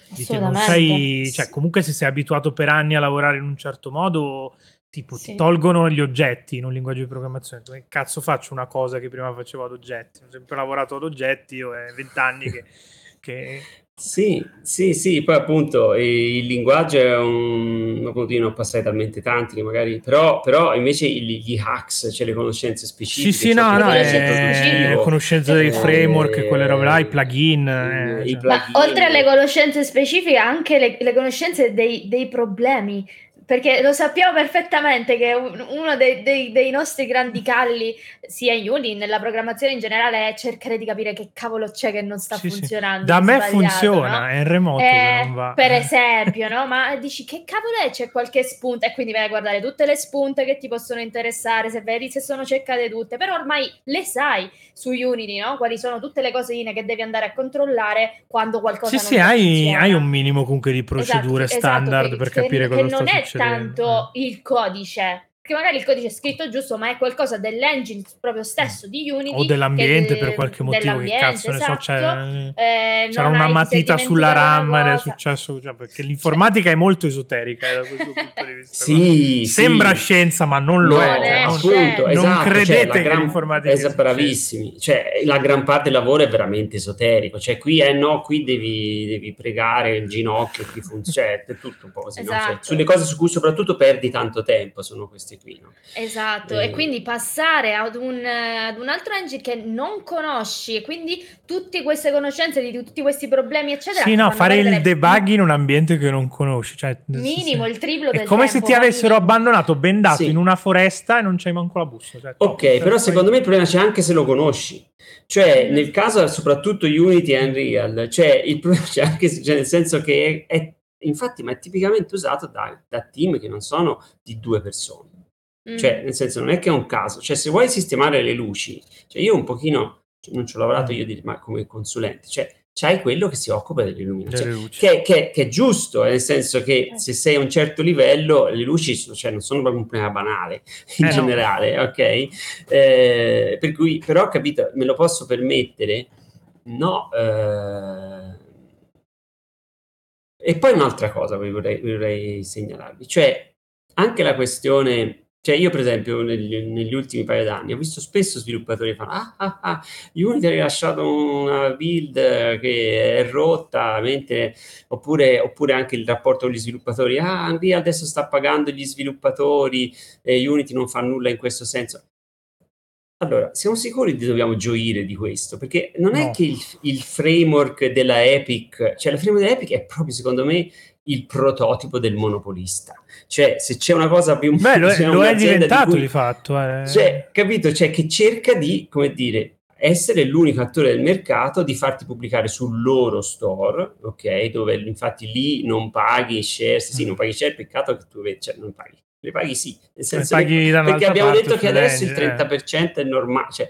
di tempo. Sei, cioè, comunque se sei abituato per anni a lavorare in un certo modo, tipo Sì. ti tolgono gli oggetti in un linguaggio di programmazione. Come cazzo faccio una cosa che prima facevo ad oggetti? Ho sempre lavorato ad oggetti, io è vent'anni che, che Sì, sì, sì, poi appunto eh, il linguaggio è un appunto io ne ho passati talmente tanti che magari però, però invece gli, gli hacks, cioè le conoscenze Sì, specifiche, sì, no, che no, può è- è conoscenza dei Eh, framework e quelle robe là, i plugin. eh, eh, i cioè. plugin. Ma oltre alle conoscenze specifiche, anche le, le conoscenze dei, dei problemi. Perché lo sappiamo perfettamente che un- uno dei, dei- dei nostri grandi calli, sia in Unity, nella programmazione in generale, è cercare di capire che cavolo c'è che non sta Sì, sì. funzionando. Da di me funziona, no? è il remoto Eh, che. Per esempio, no? Ma dici che cavolo è? C'è qualche spunta e quindi vai a guardare tutte le spunte che ti possono interessare, se vedi se sono cercate tutte, però ormai le sai su Unity, no? Quali sono tutte le cosine che devi andare a controllare quando qualcosa Sì, non sì, ti hai, funziona. hai un minimo comunque di procedure Esatto, esatto, standard che- per che- capire che cosa non sta succedendo. Tanto il codice perché magari il codice è scritto giusto ma è qualcosa dell'engine proprio stesso di Unity o dell'ambiente che- per qualche motivo, che cazzo ne so, esatto. c'è- Eh, c'era una matita sulla RAM ed è successo, cioè, perché l'informatica è molto esoterica eh, da questo punto di vista. Sì, Sembra sì. scienza, ma non lo No, è. Cioè, è non- scienza. appunto, non esatto, credete cioè, la che gran- l'informatica es- sia bravissimi, cioè la gran parte del lavoro è veramente esoterico, cioè qui eh no, qui devi, devi pregare il ginocchio, qui funziona, cioè, è tutto un po' così, no? Cioè, Esatto. sulle cose su cui soprattutto perdi tanto tempo sono queste qui, no? Esatto, Eh. e quindi passare ad un, ad un altro engine che non conosci e quindi tutte queste conoscenze di tutti questi problemi, eccetera. Sì, ti no, fare il debug in un ambiente che non conosci. Cioè, minimo sì. il triplo È del come se tempo, ti ma avessero minimo. abbandonato bendato Sì. in una foresta e non c'hai manco la busta. Cioè, Ok, cioè, però poi- secondo me il problema c'è anche se lo conosci. Cioè, Mm. nel caso soprattutto Unity e Unreal, cioè il problema c'è anche se- cioè, nel senso che è, è- infatti, ma è tipicamente usato da, da team che non sono di due persone. Mm. Cioè, nel senso, non è che è un caso. Cioè, se vuoi sistemare le luci, cioè io un pochino, cioè, non ci ho lavorato io di- ma come consulente, cioè, c'hai quello che si occupa dell'illuminazione. delle luci. Che, che- che è giusto, eh, nel senso che Eh. se sei a un certo livello, le luci sono- cioè, non sono proprio un problema banale in Eh, no. generale, ok? Eh, per cui, però, capito, me lo posso permettere? No. eh. E poi un'altra cosa vi vorrei, vorrei segnalarvi, cioè anche la questione. Cioè, io, per esempio, negli, negli ultimi paio d'anni ho visto spesso sviluppatori che fanno: Ah, ah, ah, Unity ha rilasciato una build che è rotta, mentre oppure, oppure anche il rapporto con gli sviluppatori, ah, Unreal adesso sta pagando gli sviluppatori e Unity non fa nulla in questo senso. Allora, siamo sicuri che dobbiamo gioire di questo? Perché non è No. che il, il framework della Epic, cioè il framework della Epic è proprio secondo me il prototipo del monopolista. Cioè, se c'è una cosa più... Beh, lo è, lo è diventato cui- di, fatto. eh. cioè, capito? Cioè, che cerca di, come dire, essere l'unico attore del mercato di farti pubblicare sul loro store, ok? Dove infatti lì non paghi shares, sì, non paghi share, peccato che tu cioè non paghi, le paghi sì, nel senso paghi che- perché abbiamo detto che adesso il Range, eh. 30% è normale, cioè,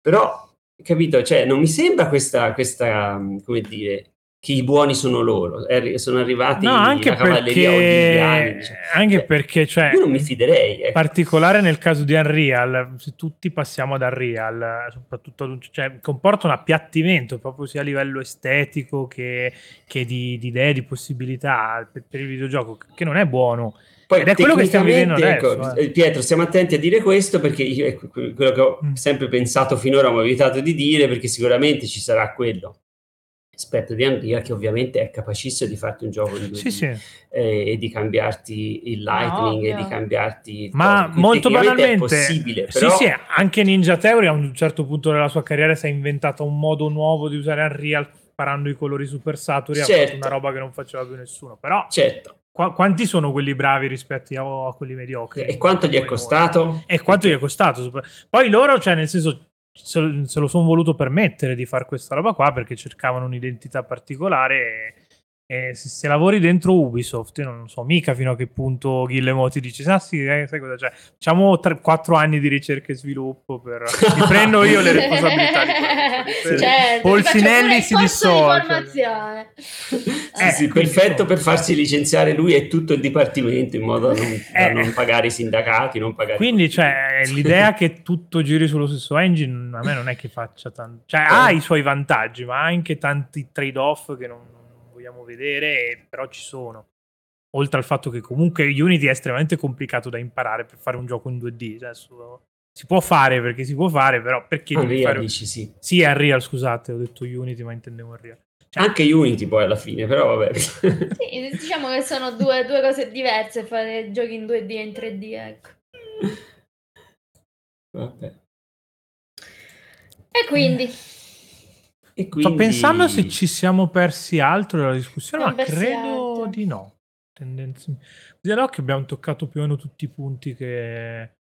però, capito, cioè, non mi sembra questa, questa, come dire, che i buoni sono loro, sono arrivati No, anche la cavalleria perché, diciamo. anche Cioè, perché cioè, io non mi fiderei, ecco. particolare nel caso di Unreal, se tutti passiamo ad Unreal, soprattutto cioè, comporta un appiattimento proprio sia a livello estetico che, che di, di idee, di possibilità per, per il videogioco, che non è buono. Poi, Ed è quello che stiamo vivendo tecnicamente, adesso, ecco, eh. Pietro, stiamo attenti a dire questo perché io, ecco, quello che ho Mm. sempre pensato finora, ma ho evitato di dire perché sicuramente ci sarà quello aspetto di Unreal che ovviamente è capacissimo di farti un gioco in 2D Sì, sì. eh, e di cambiarti il lightning e ovvio. di cambiarti il Ma. Quindi molto banalmente, è possibile sì, però sì, anche Ninja Theory a un certo punto della sua carriera si è inventato un modo nuovo di usare Unreal sparando i colori super saturi, ha Certo. fatto una roba che non faceva più nessuno. Però certo qua- quanti sono quelli bravi rispetto a, a quelli mediocri? e quanto gli è costato? E quanto gli è costato? Poi loro, cioè, nel senso, se, lo- se lo sono voluto permettere di fare questa roba qua perché cercavano un'identità particolare. E, se, se lavori dentro Ubisoft, io non so mica fino a che punto Guillemot ti dice: Ah, sì, eh, sai cosa c'è? Facciamo 4 anni di ricerca e sviluppo. Per... Mi prendo io le responsabilità di quello. Certo, Polsinelli si dissocia. di. Sì, Eh, sì, quindi perfetto insomma. per farsi licenziare lui e tutto il dipartimento in modo da non, da Eh. non pagare i sindacati, non pagare Quindi, cioè, l'idea che tutto giri sullo stesso engine a me non è che faccia tanto. Cioè, ha i suoi vantaggi, ma ha anche tanti trade-off che non vogliamo vedere, e- però ci sono. Oltre al fatto che comunque Unity è estremamente complicato da imparare per fare un gioco in 2D. Adesso si può fare perché si può fare, però perché devi Unreal fare... dici sì. Sì, Unreal, scusate, ho detto Unity, ma intendevo Unreal. Cioè, Anche Unity poi alla fine, però vabbè. Sì, diciamo che sono due, due cose diverse fare giochi in 2D e in 3D, ecco. Vabbè. E quindi, E quindi... Sto pensando se ci siamo persi altro nella discussione, ma credo altro. di no. Tendenzi- Dirò che abbiamo toccato più o meno tutti i punti che,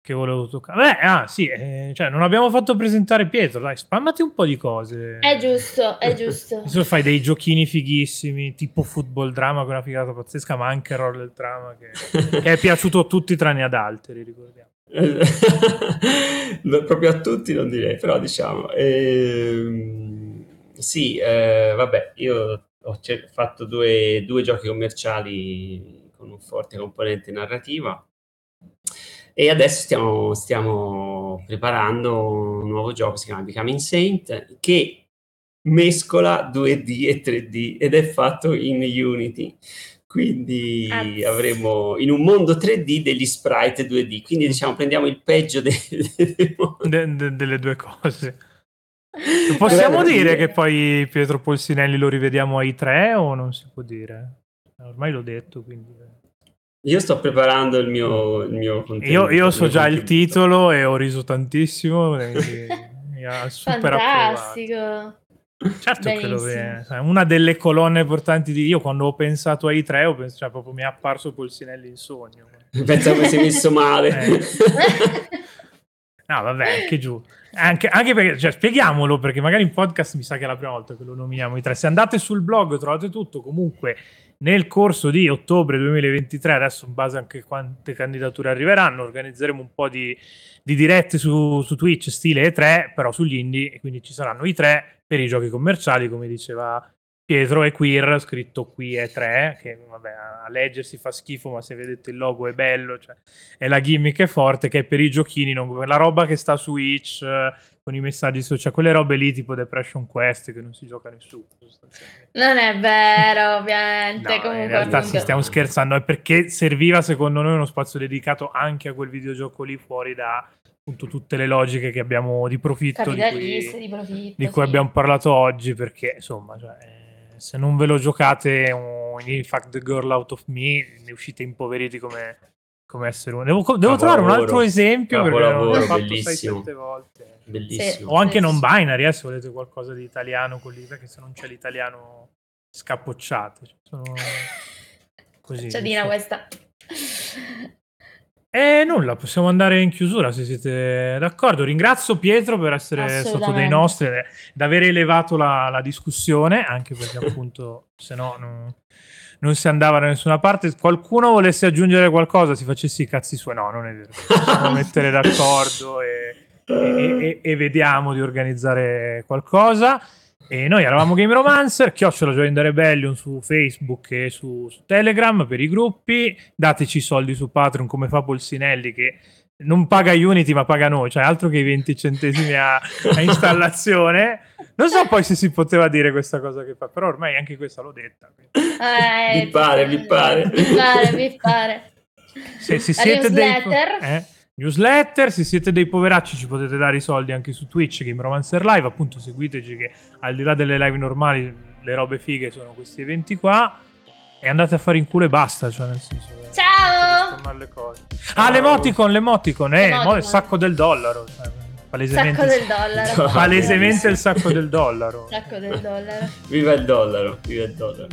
che volevo toccare. Beh, ah sì, eh, cioè, non abbiamo fatto presentare Pietro, dai, spammati un po' di cose. è giusto, è giusto. Adesso fai dei giochini fighissimi, tipo football drama, con una figata pazzesca, ma anche roll del drama, che, che è piaciuto a tutti tranne ad altri, ricordiamo. No, proprio a tutti non direi, però diciamo... ehm, sì, eh, vabbè, io ho cer- fatto due, due giochi commerciali con un forte componente narrativa e adesso stiamo, stiamo preparando un nuovo gioco, si chiama Becoming Saint, che mescola 2D e 3D ed è fatto in Unity. Quindi avremo in un mondo 3D degli sprite 2D. Quindi diciamo prendiamo il peggio mondi. De- de- delle due cose. Possiamo Guarda, dire sì. che poi Pietro Polsinelli lo rivediamo ai tre o non si può dire? Ormai l'ho detto, quindi... Io sto preparando il mio, il mio contenuto. Io, io so già il titolo e ho riso tantissimo. quindi mi ha super approvato. Fantastico. Certo che lo Benissimo. sai, Una delle colonne portanti di io quando ho pensato ai tre, ho pensato, cioè, proprio mi è apparso Polsinelli in sogno. Pensavo che si è messo male. Eh. No, vabbè, anche giù. Anche, anche perché, cioè, spieghiamolo, perché magari in podcast mi sa che è la prima volta che lo nominiamo i tre. Se andate sul blog trovate tutto, comunque nel corso di ottobre 2023, adesso in base anche a quante candidature arriveranno, organizzeremo un po' di, di dirette su, su Twitch stile E3, però sugli indie, e quindi ci saranno i tre per i giochi commerciali, come diceva Pietro, e Queer, scritto qui E3, che vabbè, a leggersi fa schifo, ma se vedete il logo è bello, cioè e la gimmick è forte che è per i giochini, non per la roba che sta su Itch eh, con i messaggi social, quelle robe lì tipo Depression Quest che non si gioca nessuno. Non è vero, ovviamente. No, comunque, in realtà sì, stiamo scherzando, è perché serviva secondo noi uno spazio dedicato anche a quel videogioco lì fuori da appunto tutte le logiche che abbiamo di profitto di cui, di profitto. di cui sì. abbiamo parlato oggi perché insomma cioè, se non ve lo giocate un in fact the girl out of me ne uscite impoveriti come, come essere umano devo, devo trovare un altro esempio perché l'ho Capolavoro, fatto bellissimo. 6-7 volte Bellissimo. o anche non binary eh, se volete qualcosa di italiano con lì perché se non c'è l'italiano scappocciate cioè, sono così Ciadina non so. questa. E nulla, possiamo andare in chiusura se siete d'accordo. Ringrazio Pietro per essere stato dei nostri ed aver elevato la, la discussione, anche perché appunto se no non, non si andava da nessuna parte. Qualcuno volesse aggiungere qualcosa, si facesse i cazzi suoi. No, non è vero. Possiamo mettere d'accordo e, e- e- e vediamo di organizzare qualcosa. E noi eravamo Game Romancer, chiocciola Join the Rebellion su Facebook e su, su Telegram per i gruppi. Dateci i soldi su Patreon come fa Polsinelli che non paga Unity ma paga noi, cioè altro che i 20 centesimi a, a installazione. Non so poi se si poteva dire questa cosa che fa, però ormai anche questa l'ho detta. Eh, Mi pare, mi pare. Mi pare, mi pare. Se, se siete dei eh, newsletter, se siete dei poveracci ci potete dare i soldi anche su Twitch, Game Romancer Live, appunto seguiteci che al di là delle live normali le robe fighe sono questi eventi qua e andate a fare in culo e basta, cioè nel senso eh, Ciao! le cose. Ah, l'emoticon, l'emoticon, eh, L'emoticon. mo il sacco del dollaro, cioè, palesemente, Sacco del dollaro. palesemente il sacco del dollaro. Sacco del dollaro. Viva il dollaro, viva il dollaro.